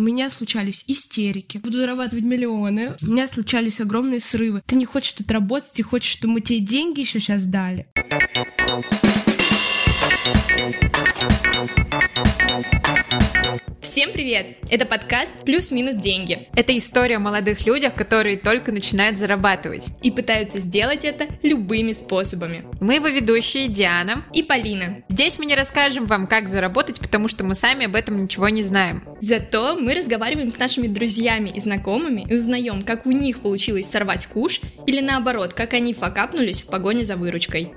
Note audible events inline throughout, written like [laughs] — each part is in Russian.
У меня случались истерики. Буду зарабатывать миллионы. У меня случались огромные срывы. Ты не хочешь тут работать, ты хочешь, чтобы мы тебе деньги еще сейчас дали. Привет! Это подкаст «Плюс-минус деньги». Это история о молодых людях, которые только начинают зарабатывать. И пытаются сделать это любыми способами. Мы его ведущие Диана и Полина. Здесь мы не расскажем вам, как заработать, потому что мы сами об этом ничего не знаем. Зато мы разговариваем с нашими друзьями и знакомыми и узнаем, как у них получилось сорвать куш или наоборот, как они факапнулись в погоне за выручкой.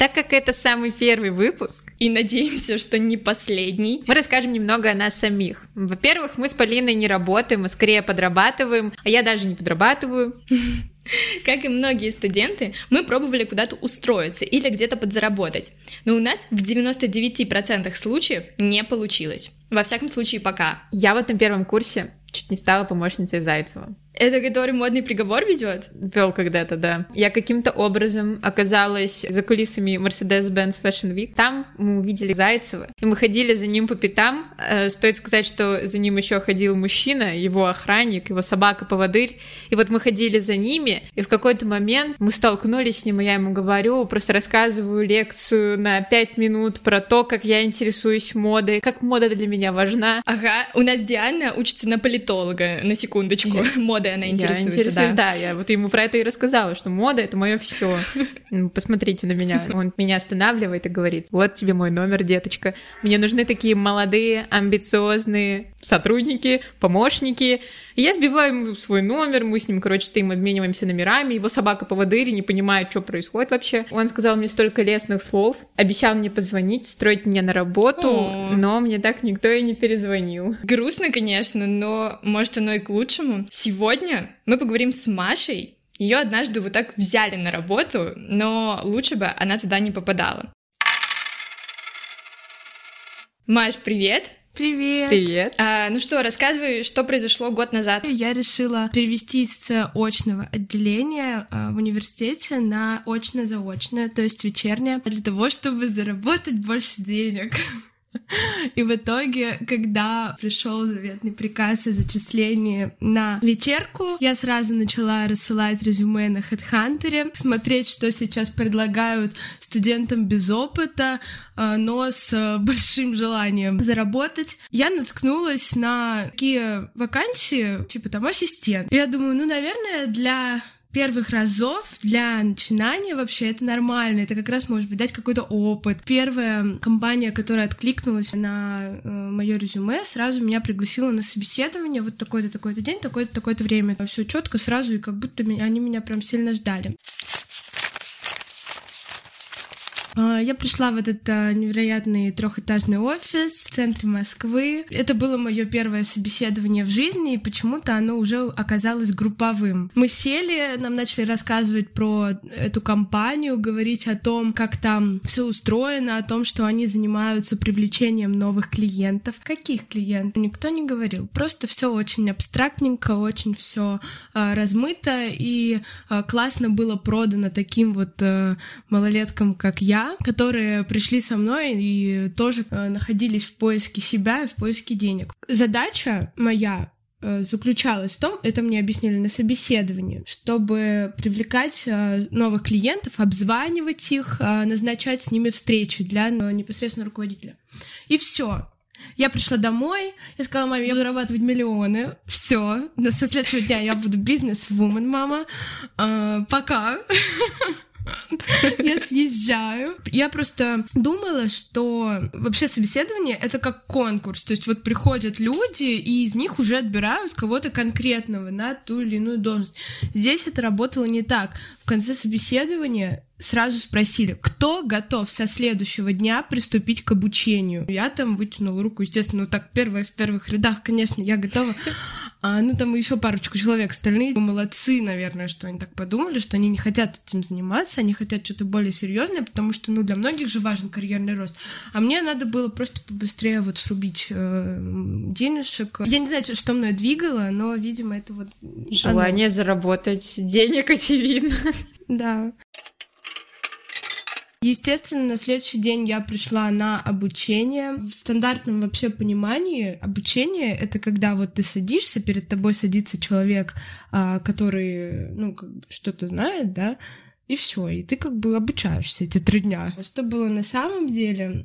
Так как это самый первый выпуск, и надеемся, что не последний, мы расскажем немного о нас самих. Во-первых, мы с Полиной не работаем, мы скорее подрабатываем, а я даже не подрабатываю. [laughs] Как и многие студенты, мы пробовали куда-то устроиться или где-то подзаработать, но у нас в 99% случаев не получилось. Во всяком случае, пока. Я в этом первом курсе чуть не стала помощницей Зайцева. Это который модный приговор ведет? Вел когда-то, да. Я каким-то образом оказалась за кулисами Mercedes-Benz Fashion Week. Там мы увидели Зайцева, и мы ходили за ним по пятам. Э, стоит сказать, что за ним еще ходил мужчина, его охранник, его собака-поводырь. И вот мы ходили за ними, и в какой-то момент мы столкнулись с ним, и я ему говорю, просто рассказываю лекцию на пять минут про то, как я интересуюсь модой, как мода для меня важна. Ага, у нас Диана учится на политолога, на секундочку. Мода модой она интересуется, я да. Да, я вот ему про это и рассказала, что мода — это мое все. [laughs] Ну, посмотрите на меня. Он меня останавливает и говорит, вот тебе мой номер, деточка. Мне нужны такие молодые, амбициозные сотрудники, помощники. И я вбиваю ему свой номер, мы с ним, короче, стоим, обмениваемся номерами. Его собака поводырь не понимает, что происходит вообще. Он сказал мне столько лестных слов, обещал мне позвонить, строить меня на работу, О. но мне так никто и не перезвонил. Грустно, конечно, но может оно и к лучшему. Сегодня мы поговорим с Машей. Ее однажды вот так взяли на работу, но лучше бы она туда не попадала. Маш, привет! Привет! Привет! А, ну что, рассказывай, что произошло год назад. Я решила перевестись с очного отделения а, в университете на очно-заочное, то есть вечернее, для того, чтобы заработать больше денег. [laughs] [laughs] И в итоге, когда пришел заветный приказ о зачислении на вечерку, я сразу начала рассылать резюме на HeadHunter, смотреть, что сейчас предлагают студентам без опыта, а, но с [laughs] большим желанием заработать. Я наткнулась на такие вакансии, типа там ассистент. Я думаю, ну, наверное, для первых разов для начинания вообще это нормально. Это как раз может быть дать какой-то опыт. Первая компания, которая откликнулась на э, мое резюме, сразу меня пригласила на собеседование. Вот такой-то, такой-то день, такое-то, такое-то время. Все четко сразу, и как будто меня, они меня прям сильно ждали. А, я пришла в этот а, невероятный трехэтажный офис в центре Москвы. Это было мое первое собеседование в жизни, и почему-то оно уже оказалось групповым. Мы сели, нам начали рассказывать про эту компанию, говорить о том, как там все устроено, о том, что они занимаются привлечением новых клиентов. Каких клиентов? Никто не говорил. Просто все очень абстрактненько, очень все а, размыто, и классно было продано таким вот малолеткам, как я, которые пришли со мной и тоже э, находились в поиске себя и в поиске денег. Задача моя э, заключалась в том, это мне объяснили на собеседовании, чтобы привлекать э, новых клиентов, обзванивать их, назначать с ними встречи для непосредственно руководителя. И все. Я пришла домой, я сказала маме, я буду зарабатывать миллионы. Все. Со следующего дня я буду бизнес-вумен, мама. А, пока. [laughs] [laughs] Я съезжаю. Я просто думала, что вообще собеседование — это как конкурс. То есть вот приходят люди, и из них уже отбирают кого-то конкретного на ту или иную должность. Здесь это работало не так. В конце собеседования сразу спросили, кто готов со следующего дня приступить к обучению. Я там вытянула руку, естественно, ну так первая в первых рядах, конечно, я готова. А, ну, там еще парочку человек. Остальные молодцы, наверное, что они так подумали, что они не хотят этим заниматься, они хотят что-то более серьезное, потому что, ну, для многих же важен карьерный рост. А мне надо было просто побыстрее вот срубить э, денежек. Я не знаю, что мной двигало, но, видимо, это вот... Желание оно. заработать денег, очевидно. Да. Естественно, на следующий день я пришла на обучение. В стандартном вообще понимании обучение — это когда вот ты садишься, перед тобой садится человек, а, который, ну, что-то знает, да, и все, и ты как бы обучаешься эти три дня. Что было на самом деле,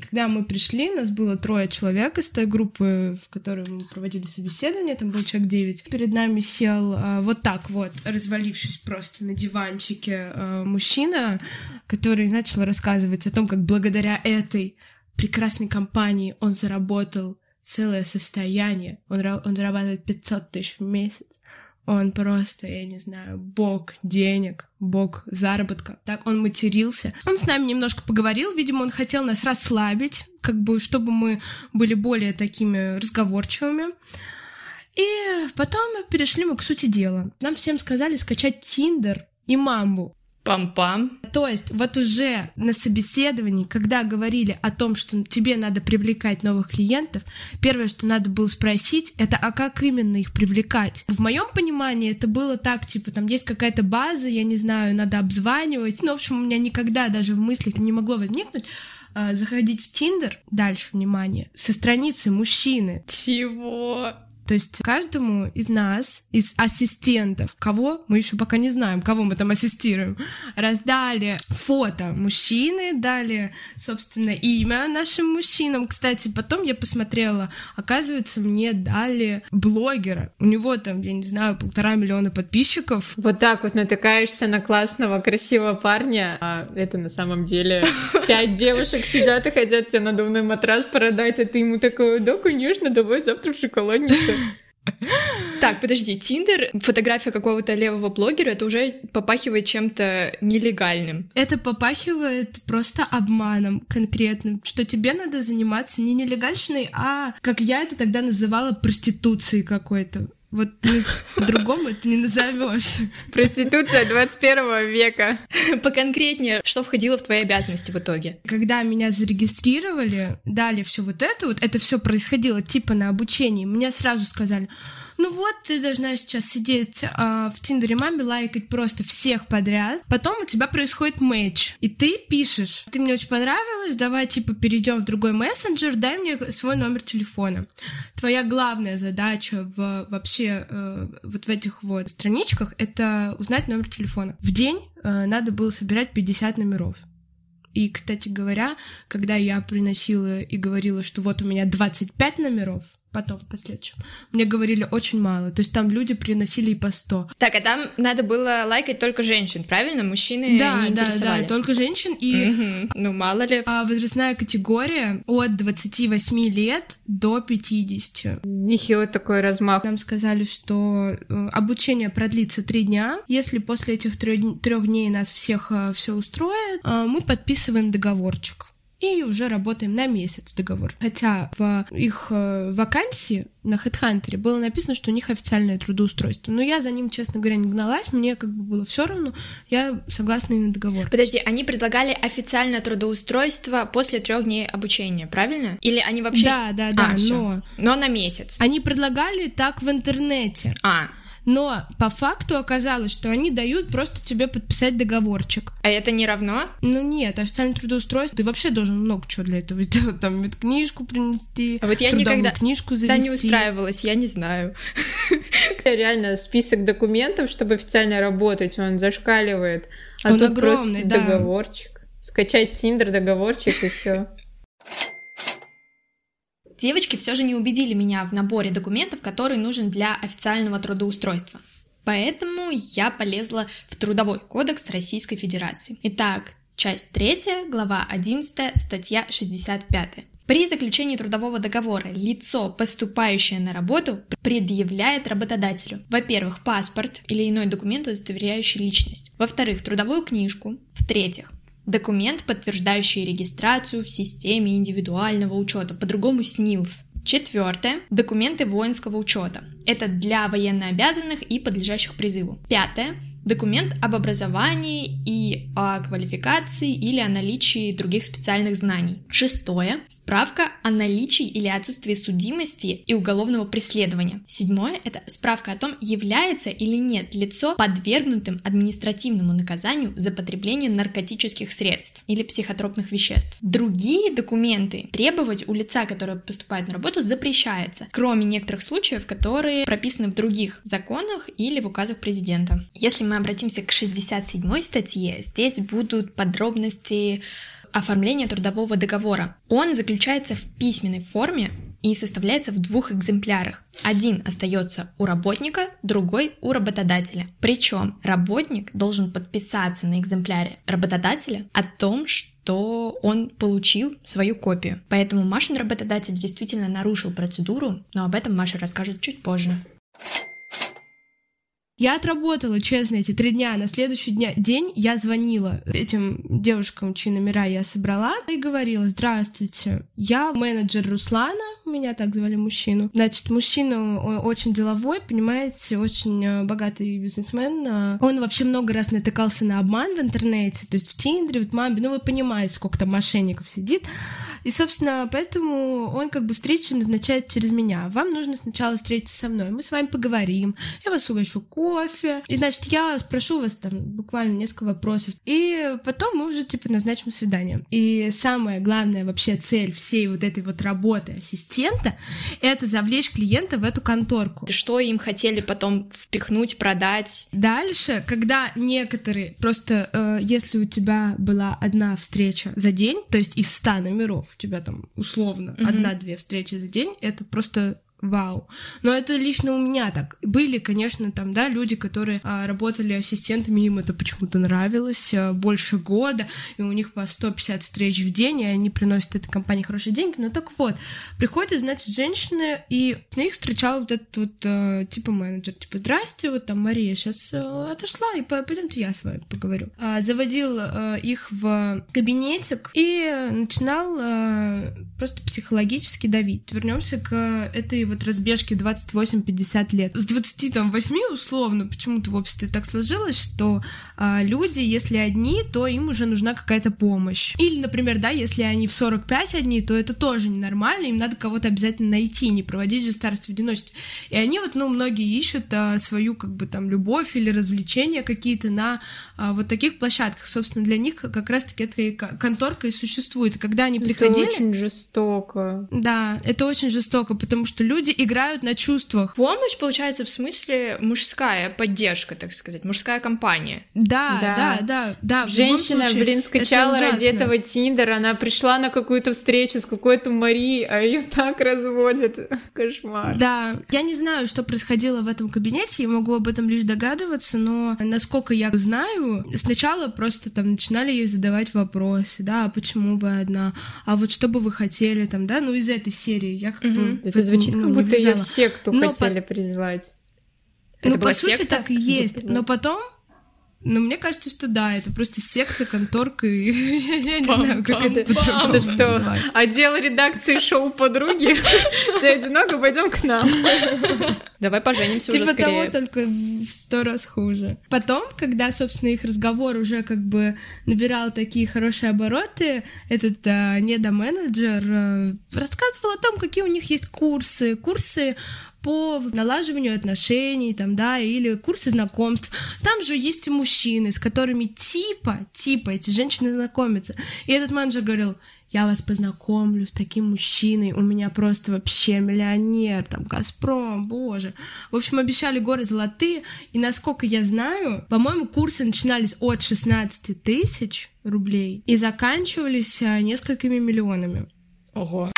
когда мы пришли, нас было трое человек из той группы, в которой мы проводили собеседование, там был человек девять. Перед нами сел а, вот так вот, развалившись просто на диванчике, а, мужчина, который начал рассказывать о том, как благодаря этой прекрасной компании он заработал целое состояние. Он, он зарабатывает 500 тысяч в месяц. Он просто, я не знаю, бог денег, бог заработка. Так он матерился. Он с нами немножко поговорил, видимо, он хотел нас расслабить, как бы, чтобы мы были более такими разговорчивыми. И потом перешли мы к сути дела. Нам всем сказали скачать Тиндер и Мамбу. Пам-пам. То есть вот уже на собеседовании, когда говорили о том, что тебе надо привлекать новых клиентов, первое, что надо было спросить, это а как именно их привлекать? В моем понимании это было так, типа там есть какая-то база, я не знаю, надо обзванивать. Ну, в общем, у меня никогда даже в мыслях не могло возникнуть а, заходить в Тиндер, дальше, внимание, со страницы мужчины. Чего? То есть каждому из нас, из ассистентов, кого мы еще пока не знаем, кого мы там ассистируем, раздали фото мужчины, дали, собственно, имя нашим мужчинам. Кстати, потом я посмотрела, оказывается, мне дали блогера. У него там, я не знаю, полтора миллиона подписчиков. Вот так вот натыкаешься на классного, красивого парня, а это на самом деле [laughs] пять девушек сидят и хотят тебе надувной матрас продать, а ты ему такой, да, конечно, давай завтра в шоколадницу. Так, подожди, Тиндер, фотография какого-то левого блогера, это уже попахивает чем-то нелегальным. Это попахивает просто обманом конкретным, что тебе надо заниматься не нелегальщиной, а, как я это тогда называла, проституцией какой-то. Вот ну, по-другому это не назовешь. Проституция 21 века. Поконкретнее, что входило в твои обязанности в итоге? Когда меня зарегистрировали, дали все вот это, вот это все происходило типа на обучении, мне сразу сказали, ну вот, ты должна сейчас сидеть а, в Тиндере маме, лайкать просто всех подряд. Потом у тебя происходит матч, и ты пишешь, ты мне очень понравилась, давай, типа, перейдем в другой мессенджер, дай мне свой номер телефона. Твоя главная задача в вообще э, вот в этих вот страничках — это узнать номер телефона. В день э, надо было собирать 50 номеров. И, кстати говоря, когда я приносила и говорила, что вот у меня 25 номеров, потом в последующем. Мне говорили очень мало, то есть там люди приносили и по 100. Так, а там надо было лайкать только женщин, правильно? Мужчины да, не Да, да, да, только женщин и... Угу. Ну, мало ли. А возрастная категория от 28 лет до 50. Нехилый такой размах. Нам сказали, что э, обучение продлится три дня. Если после этих трех дней нас всех э, все устроит, э, мы подписываем договорчик и уже работаем на месяц договор. Хотя в их э, вакансии на HeadHunter было написано, что у них официальное трудоустройство. Но я за ним, честно говоря, не гналась, мне как бы было все равно, я согласна и на договор. Подожди, они предлагали официальное трудоустройство после трех дней обучения, правильно? Или они вообще... Да, да, да, а, но... Но на месяц. Они предлагали так в интернете. А, но по факту оказалось, что они дают просто тебе подписать договорчик. А это не равно? Ну нет, официальное трудоустройство, ты вообще должен много чего для этого [laughs] сделать, там медкнижку принести, а вот я никогда книжку завести. Да не устраивалась, я не знаю. [laughs] Реально список документов, чтобы официально работать, он зашкаливает. А он тут огромный, просто да. договорчик. Скачать Тиндер, договорчик и все. Девочки все же не убедили меня в наборе документов, который нужен для официального трудоустройства. Поэтому я полезла в Трудовой кодекс Российской Федерации. Итак, часть 3, глава 11, статья 65. При заключении трудового договора лицо, поступающее на работу, предъявляет работодателю, во-первых, паспорт или иной документ, удостоверяющий личность, во-вторых, трудовую книжку, в-третьих, Документ, подтверждающий регистрацию в системе индивидуального учета, по-другому СНИЛС. Четвертое. Документы воинского учета. Это для военнообязанных и подлежащих призыву. Пятое. Документ об образовании и о квалификации или о наличии других специальных знаний. Шестое. Справка о наличии или отсутствии судимости и уголовного преследования. Седьмое. Это справка о том, является или нет лицо подвергнутым административному наказанию за потребление наркотических средств или психотропных веществ. Другие документы требовать у лица, которое поступает на работу, запрещается, кроме некоторых случаев, которые прописаны в других законах или в указах президента. Если мы обратимся к 67 статье, здесь будут подробности оформления трудового договора. Он заключается в письменной форме и составляется в двух экземплярах. Один остается у работника, другой у работодателя. Причем работник должен подписаться на экземпляре работодателя о том, что он получил свою копию. Поэтому Машин работодатель действительно нарушил процедуру, но об этом Маша расскажет чуть позже. Я отработала, честно, эти три дня. На следующий дня, день я звонила этим девушкам, чьи номера я собрала, и говорила, здравствуйте, я менеджер Руслана, меня так звали мужчину. Значит, мужчина очень деловой, понимаете, очень э, богатый бизнесмен. А он вообще много раз натыкался на обман в интернете, то есть в Тиндере, в Мамбе, ну вы понимаете, сколько там мошенников сидит. И, собственно, поэтому он как бы встречи назначает через меня. Вам нужно сначала встретиться со мной, мы с вами поговорим, я вас угощу кофе, и, значит, я спрошу вас там буквально несколько вопросов, и потом мы уже, типа, назначим свидание. И самая главная вообще цель всей вот этой вот работы ассистента — это завлечь клиента в эту конторку. Что им хотели потом впихнуть, продать? Дальше, когда некоторые, просто э, если у тебя была одна встреча за день, то есть из ста номеров, у тебя там условно mm-hmm. одна-две встречи за день, это просто вау. Но это лично у меня так. Были, конечно, там, да, люди, которые а, работали ассистентами, им это почему-то нравилось а, больше года, и у них по 150 встреч в день, и они приносят этой компании хорошие деньги. Но так вот, приходят, значит, женщины, и на них встречал вот этот вот а, типа менеджер, типа, здрасте, вот там Мария сейчас а, отошла, и пойдемте я с вами поговорю. А, заводил а, их в кабинетик и начинал а, просто психологически давить. Вернемся к этой вот разбежке 28-50 лет. С 28 условно почему-то в обществе так сложилось, что люди, если одни, то им уже нужна какая-то помощь. Или, например, да, если они в 45 одни, то это тоже ненормально, им надо кого-то обязательно найти, не проводить же старость в одиночестве. И они вот, ну, многие ищут а, свою, как бы, там, любовь или развлечения какие-то на а, вот таких площадках. Собственно, для них как раз-таки эта конторка и существует. И когда они приходили... Это очень жестоко. Да, это очень жестоко, потому что люди играют на чувствах. Помощь, получается, в смысле мужская поддержка, так сказать, мужская компания. Да, да, да, да. да Женщина, случае, блин, скачала ради этого Тиндер, она пришла на какую-то встречу с какой-то Марией, а ее так разводят. [laughs] Кошмар. Да, я не знаю, что происходило в этом кабинете, я могу об этом лишь догадываться, но насколько я знаю, сначала просто там начинали ей задавать вопросы, да, а почему вы одна, а вот что бы вы хотели там, да, ну из этой серии. Я как угу. бы... Это звучит, ну, как будто ее все, кто хотели по... призвать. Ну, по сути, секта? так и есть. Но потом ну, мне кажется, что да, это просто секта, конторка, и [laughs] я не знаю, как это Это что, отдел редакции шоу «Подруги»? [laughs] Ты одиноко, пойдем к нам. Давай поженимся уже скорее. Типа того, только в сто раз хуже. Потом, когда, собственно, их разговор уже как бы набирал такие хорошие обороты, этот э, недоменеджер э, рассказывал о том, какие у них есть курсы. Курсы по налаживанию отношений, там, да, или курсы знакомств. Там же есть и мужчины, с которыми типа, типа эти женщины знакомятся. И этот менеджер говорил, я вас познакомлю с таким мужчиной, у меня просто вообще миллионер, там, Газпром, боже. В общем, обещали горы золотые, и насколько я знаю, по-моему, курсы начинались от 16 тысяч рублей и заканчивались а, несколькими миллионами. Ого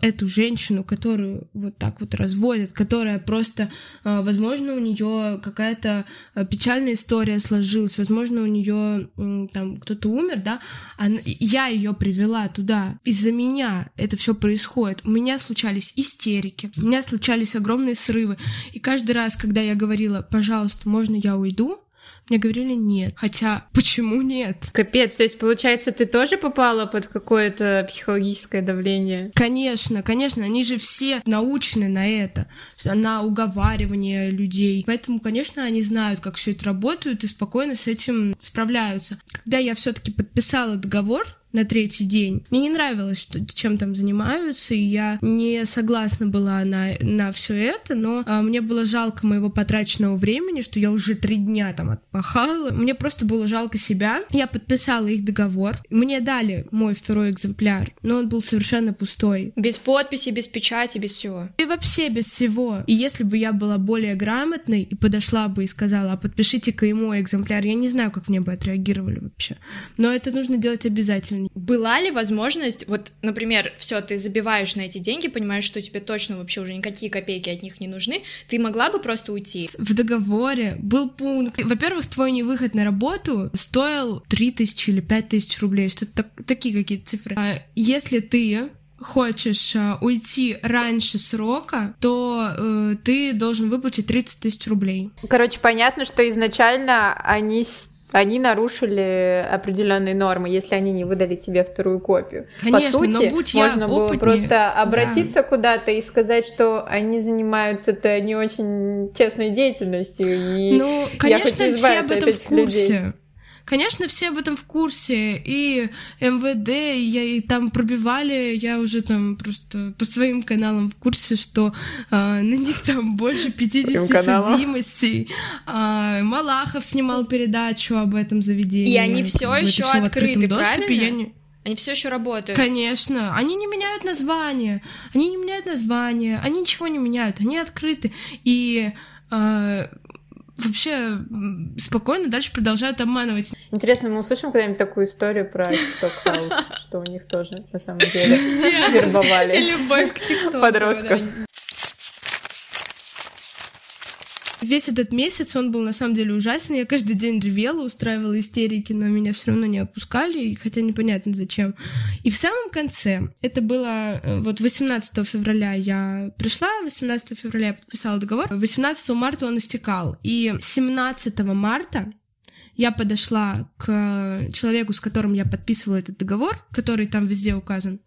эту женщину, которую вот так вот разводят, которая просто, а, возможно, у нее какая-то а, печальная история сложилась, возможно, у нее там кто-то умер, да, она, я ее привела туда, из-за меня это все происходит. У меня случались истерики, у меня случались огромные срывы, и каждый раз, когда я говорила, пожалуйста, можно я уйду, Мне говорили нет. Хотя, почему нет? Капец, то есть, получается, ты тоже попала под какое-то психологическое давление? Конечно, конечно, они же все научены на это, на уговаривание людей. Поэтому, конечно, они знают, как все это работает и спокойно с этим справляются. Когда я все-таки подписала договор, на третий день. Мне не нравилось, что, чем там занимаются, и я не согласна была на, на все это, но а, мне было жалко моего потраченного времени, что я уже три дня там отпахала. Мне просто было жалко себя. Я подписала их договор. Мне дали мой второй экземпляр, но он был совершенно пустой. Без подписи, без печати, без всего. И вообще без всего. И если бы я была более грамотной и подошла бы и сказала, а подпишите-ка ему экземпляр, я не знаю, как мне бы отреагировали вообще. Но это нужно делать обязательно была ли возможность, вот, например, все, ты забиваешь на эти деньги, понимаешь, что тебе точно вообще уже никакие копейки от них не нужны, ты могла бы просто уйти? В договоре был пункт. Во-первых, твой невыход на работу стоил 3 тысячи или 5 тысяч рублей, что-то так, такие какие-то цифры. А если ты хочешь а, уйти раньше срока, то э, ты должен выплатить 30 тысяч рублей. Короче, понятно, что изначально они они нарушили определенные нормы, если они не выдали тебе вторую копию. Конечно, По сути, но будь можно я было опытнее, просто обратиться да. куда-то и сказать, что они занимаются-то не очень честной деятельностью. И ну, конечно, все об этом в курсе. Людей. Конечно, все об этом в курсе, и МВД, и, я, и там пробивали, я уже там просто по своим каналам в курсе, что а, на них там [laughs] больше 50 судимостей. А, Малахов снимал передачу об этом заведении. И они все еще открыты, правильно? Я не... Они все еще работают. Конечно, они не меняют название, они не меняют название, они ничего не меняют, они открыты. И э, вообще спокойно дальше продолжают обманывать. Интересно, мы услышим когда-нибудь такую историю про TikTok что у них тоже на самом деле вербовали любовь к ТикТоку подростков. Весь этот месяц он был на самом деле ужасен. Я каждый день ревела, устраивала истерики, но меня все равно не опускали, хотя непонятно зачем. И в самом конце, это было э, вот 18 февраля я пришла, 18 февраля я подписала договор, 18 марта он истекал. И 17 марта я подошла к человеку, с которым я подписывала этот договор, который там везде указан,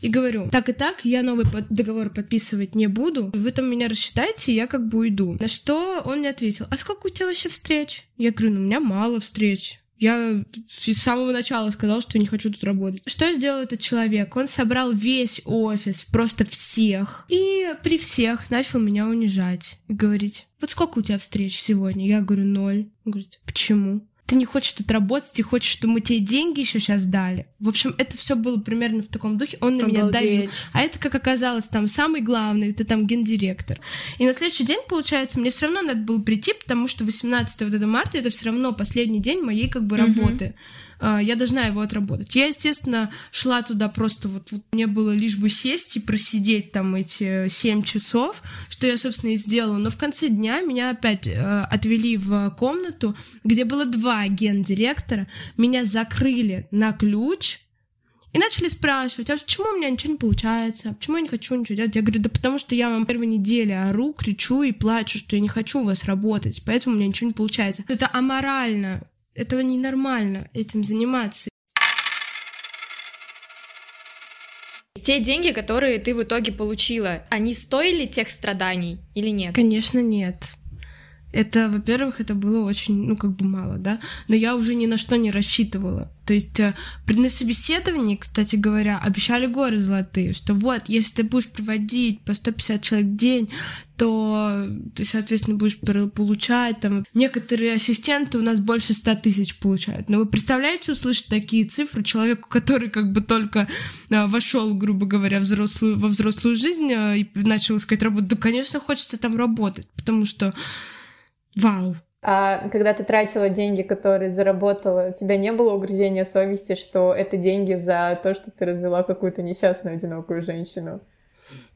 и говорю, так и так, я новый договор подписывать не буду, вы там меня рассчитайте, я как бы уйду. На что он мне ответил, а сколько у тебя вообще встреч? Я говорю, ну у меня мало встреч. Я с самого начала сказал, что не хочу тут работать. Что сделал этот человек? Он собрал весь офис, просто всех, и при всех начал меня унижать и говорить, вот сколько у тебя встреч сегодня? Я говорю, ноль. Он говорит, почему? Ты не хочешь тут работать, ты хочешь, чтобы мы тебе деньги еще сейчас дали. В общем, это все было примерно в таком духе. Он на Обалдеть. меня давил. А это, как оказалось, там самый главный, это там гендиректор. И на следующий день, получается, мне все равно надо было прийти, потому что 18 вот это марта это все равно последний день моей как бы работы. А, я должна его отработать. Я, естественно, шла туда просто вот, вот мне было лишь бы сесть и просидеть там эти 7 часов, что я, собственно, и сделала. Но в конце дня меня опять э, отвели в комнату, где было два гендиректора, меня закрыли на ключ, и начали спрашивать, а почему у меня ничего не получается, а почему я не хочу ничего делать? Я говорю, да потому что я вам первой неделе ору, кричу и плачу, что я не хочу у вас работать, поэтому у меня ничего не получается. Это аморально этого ненормально, этим заниматься. Те деньги, которые ты в итоге получила, они стоили тех страданий или нет? Конечно, нет. Это, во-первых, это было очень, ну, как бы мало, да, но я уже ни на что не рассчитывала. То есть э, на собеседовании, кстати говоря, обещали горы золотые, что вот, если ты будешь проводить по 150 человек в день, то ты, соответственно, будешь получать там... Некоторые ассистенты у нас больше 100 тысяч получают. Но вы представляете услышать такие цифры человеку, который как бы только э, вошел, грубо говоря, взрослую, во взрослую жизнь э, и начал искать работу? Да, конечно, хочется там работать, потому что Вау. А когда ты тратила деньги, которые заработала, у тебя не было угрызения совести, что это деньги за то, что ты развела какую-то несчастную одинокую женщину?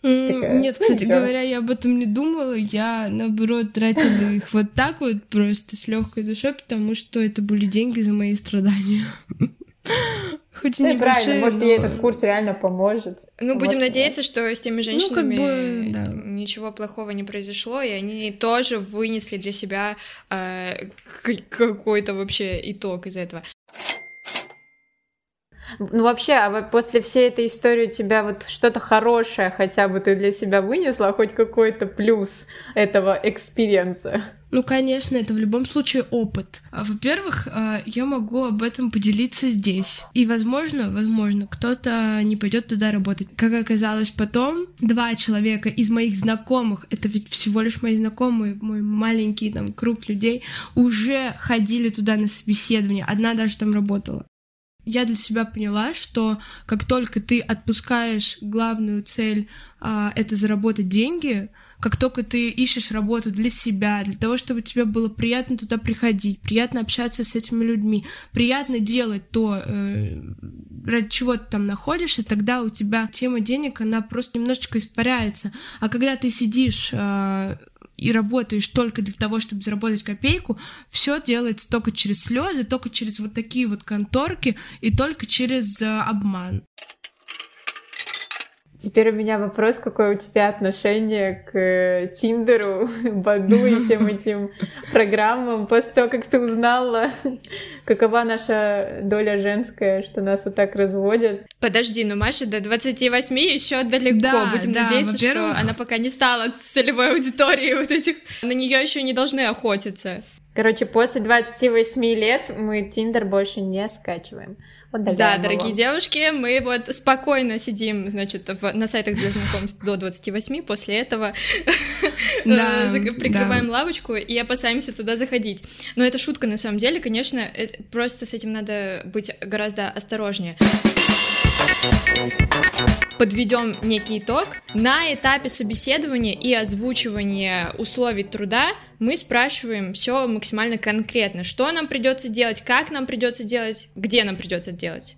Такая, Нет, кстати ничего. говоря, я об этом не думала. Я, наоборот, тратила [laughs] их вот так вот, просто с легкой душой, потому что это были деньги за мои страдания. [laughs] Хоть и Ну и небольшие, правильно, может, но- ей этот курс реально поможет. Ну, будем Вот. надеяться, что с теми женщинами бы, да. ничего плохого не произошло, и они тоже вынесли для себя э, какой-то вообще итог из этого. Ну вообще, а вот после всей этой истории у тебя вот что-то хорошее хотя бы ты для себя вынесла, хоть какой-то плюс этого experience а? Ну, конечно, это в любом случае опыт. А, Во-первых, а, я могу об этом поделиться здесь. И, возможно, возможно, кто-то не пойдет туда работать. Как оказалось потом, два человека из моих знакомых, это ведь всего лишь мои знакомые, мой маленький там круг людей, уже ходили туда на собеседование. Одна даже там работала. Я для себя поняла, что как только ты отпускаешь главную цель, а, это заработать деньги, как только ты ищешь работу для себя, для того, чтобы тебе было приятно туда приходить, приятно общаться с этими людьми, приятно делать то, э, ради чего ты там находишься, тогда у тебя тема денег, она просто немножечко испаряется. А когда ты сидишь э, и работаешь только для того, чтобы заработать копейку, все делается только через слезы, только через вот такие вот конторки и только через э, обман. Теперь у меня вопрос, какое у тебя отношение к Тиндеру, [laughs] Баду и всем этим программам после того, как ты узнала, [laughs] какова наша доля женская, что нас вот так разводят. Подожди, ну Маша до 28 еще далеко. Да, Будем да, надеяться, что она пока не стала целевой аудиторией вот этих. На нее еще не должны охотиться. Короче, после 28 лет мы Тиндер больше не скачиваем. Удаляем Да, его. дорогие девушки, мы вот спокойно сидим, значит, в- на сайтах для знакомств до 28, после этого [laughs] Да, [laughs] э, прикрываем лавочку и опасаемся туда заходить. Но это шутка на самом деле, конечно, э, просто с этим надо быть гораздо осторожнее. Подведем некий итог. На этапе собеседования и озвучивания условий труда мы спрашиваем все максимально конкретно, что нам придется делать, как нам придется делать, где нам придется делать.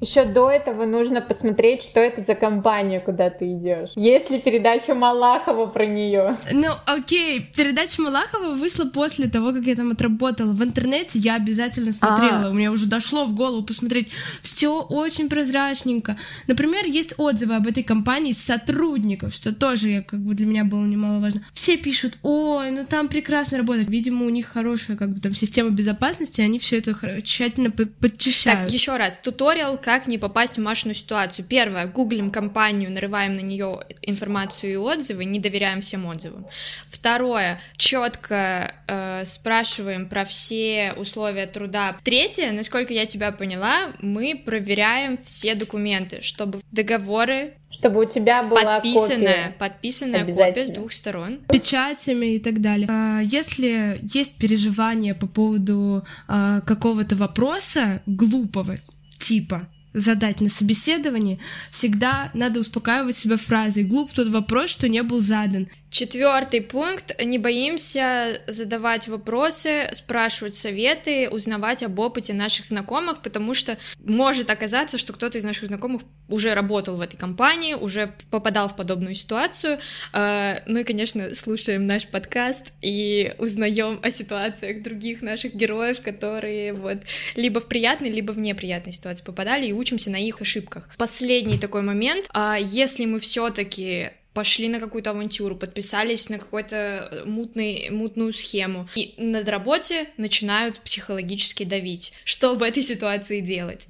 Еще до этого нужно посмотреть, что это за компания, куда ты идешь. Есть ли передача Малахова про нее? Ну, окей, передача Малахова вышла после того, как я там отработала. В интернете я обязательно смотрела. А. У меня уже дошло в голову посмотреть. Все очень прозрачненько. Например, есть отзывы об этой компании сотрудников, что тоже я, как бы для меня было немаловажно. Все пишут, ой, ну там прекрасно работает. Видимо, у них хорошая как бы там система безопасности, они все это тщательно по- подчищают. Так, еще раз, туториал, как не попасть в Машину ситуацию. Первое, гуглим компанию, нарываем на нее информацию и отзывы, не доверяем всем отзывам. Второе, четко э, спрашиваем про все условия труда. Третье, насколько я тебя поняла, мы проверяем все документы, чтобы договоры Чтобы у тебя была подписанная, копия. подписанная Обязательно. копия с двух сторон. печатями и так далее. А, Если есть переживания по поводу а, какого-то вопроса глупого типа задать на собеседовании, всегда надо успокаивать себя фразой «глуп тот вопрос, что не был задан». Четвертый пункт. Не боимся задавать вопросы, спрашивать советы, узнавать об опыте наших знакомых, потому что может оказаться, что кто-то из наших знакомых уже работал в этой компании, уже попадал в подобную ситуацию. Э, Ну и, конечно, слушаем наш подкаст и узнаем о ситуациях других наших героев, которые вот либо в приятной, либо в неприятной ситуации попадали и учимся на их ошибках. Последний такой момент. а Если мы все-таки пошли на какую-то авантюру, подписались на какую-то э, мутную схему, и на работе начинают психологически давить. Что в этой ситуации делать?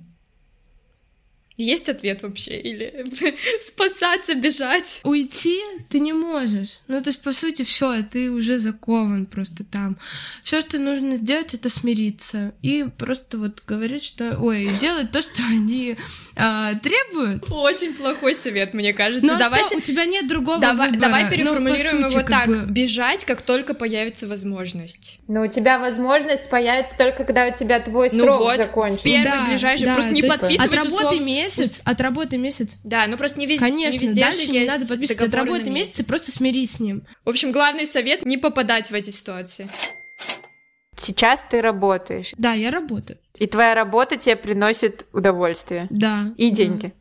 Есть ответ вообще? Или [laughs] спасаться, бежать? Уйти ты не можешь. Ну, то есть, по сути, все, ты уже закован просто там. Все, что нужно сделать, это смириться. И просто вот говорить, что... Ой, делать то, что [laughs] они а, требуют. Очень плохой совет, мне кажется. Ну, а давайте, что, у тебя нет другого давай, выбора. давай Ну, переформулируем сути, его как так. бы. Бежать, как только появится возможность. Но у тебя возможность появится только когда у тебя твой Ну срок вот, закончится. Первый, Да, ближайший, да, просто не есть подписывать Отработай услов- месяц, отработай месяц. Да, ну просто не везде, Конечно, не везде дальше же не есть надо подписывать. на Отработай месяц и месяц. просто смирись с ним. В общем, главный совет — не попадать в эти ситуации. Сейчас ты работаешь, Да, я работаю. и твоя работа тебе приносит удовольствие Да. и деньги. да.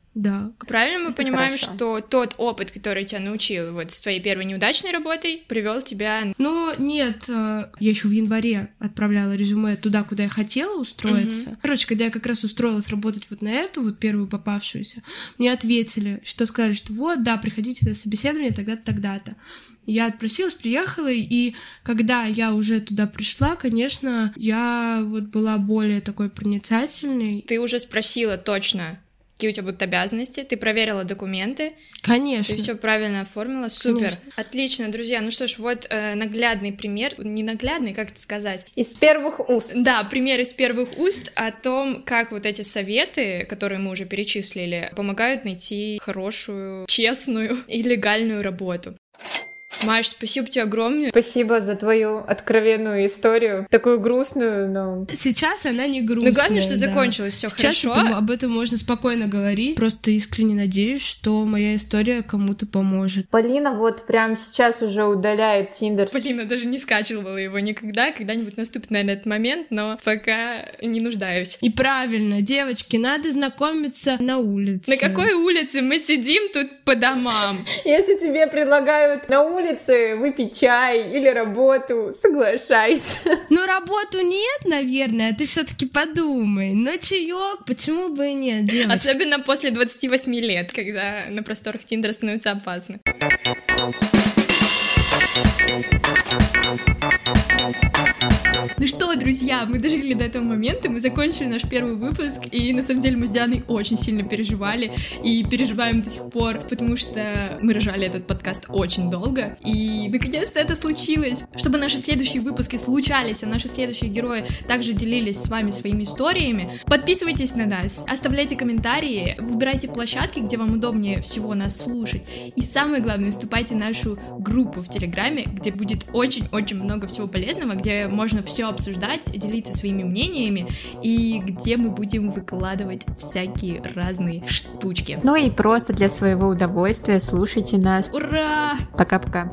Правильно мы Это понимаем, хорошо. что тот опыт, который тебя научил вот с твоей первой неудачной работой, привел тебя... Ну, нет, э, я еще в январе отправляла резюме туда, куда я хотела устроиться. Короче, когда я как раз устроилась работать вот на эту, вот первую попавшуюся, мне ответили, что сказали, что вот, да, приходите на собеседование тогда-то, тогда-то. Я отпросилась, приехала, и когда я уже туда пришла, конечно, я вот была более такой проницательной. Ты уже спросила точно, какие у тебя будут обязанности, ты проверила документы, Конечно. ты все правильно оформила, супер. Конечно. Отлично, друзья. Ну что ж, вот э, наглядный пример, не наглядный, как это сказать? Из первых уст. Да, пример из первых уст о том, как вот эти советы, которые мы уже перечислили, помогают найти хорошую, честную [laughs] и легальную работу. Маш, спасибо тебе огромное. Спасибо за твою откровенную историю. Такую грустную, но... Сейчас она не грустная. Ну, главное, что да. закончилось все Сейчас хорошо. это- об этом можно спокойно говорить. Просто искренне надеюсь, что моя история кому-то поможет. Полина вот прямо сейчас уже удаляет Тиндер. Полина даже не скачивала его никогда. Когда-нибудь наступит, наверное, этот момент, но пока не нуждаюсь. И правильно, девочки, надо знакомиться на улице. На какой улице мы сидим тут по домам? Если тебе предлагают на улице выпить чай или работу, соглашайся. [laughs] Ну, работу нет, наверное, ты все таки подумай. Но чаек, почему бы и нет, девочки? Особенно после 28 лет, когда на просторах Тиндера становится опасно. Друзья, мы дожили до этого момента, мы закончили наш первый выпуск, и на самом деле мы с Дианой очень сильно переживали, и переживаем до сих пор, потому что мы рожали этот подкаст очень долго, и наконец-то это случилось. Чтобы наши следующие выпуски случались, а наши следующие герои также делились с вами своими историями, подписывайтесь на нас, оставляйте комментарии, выбирайте площадки, где вам удобнее всего нас слушать, и самое главное, вступайте в нашу группу в Телеграме, где будет очень-очень много всего полезного, где можно все обсуждать, делиться своими мнениями, и где мы будем выкладывать всякие разные штучки. Ну и просто для своего удовольствия слушайте нас. Ура! Пока-пока.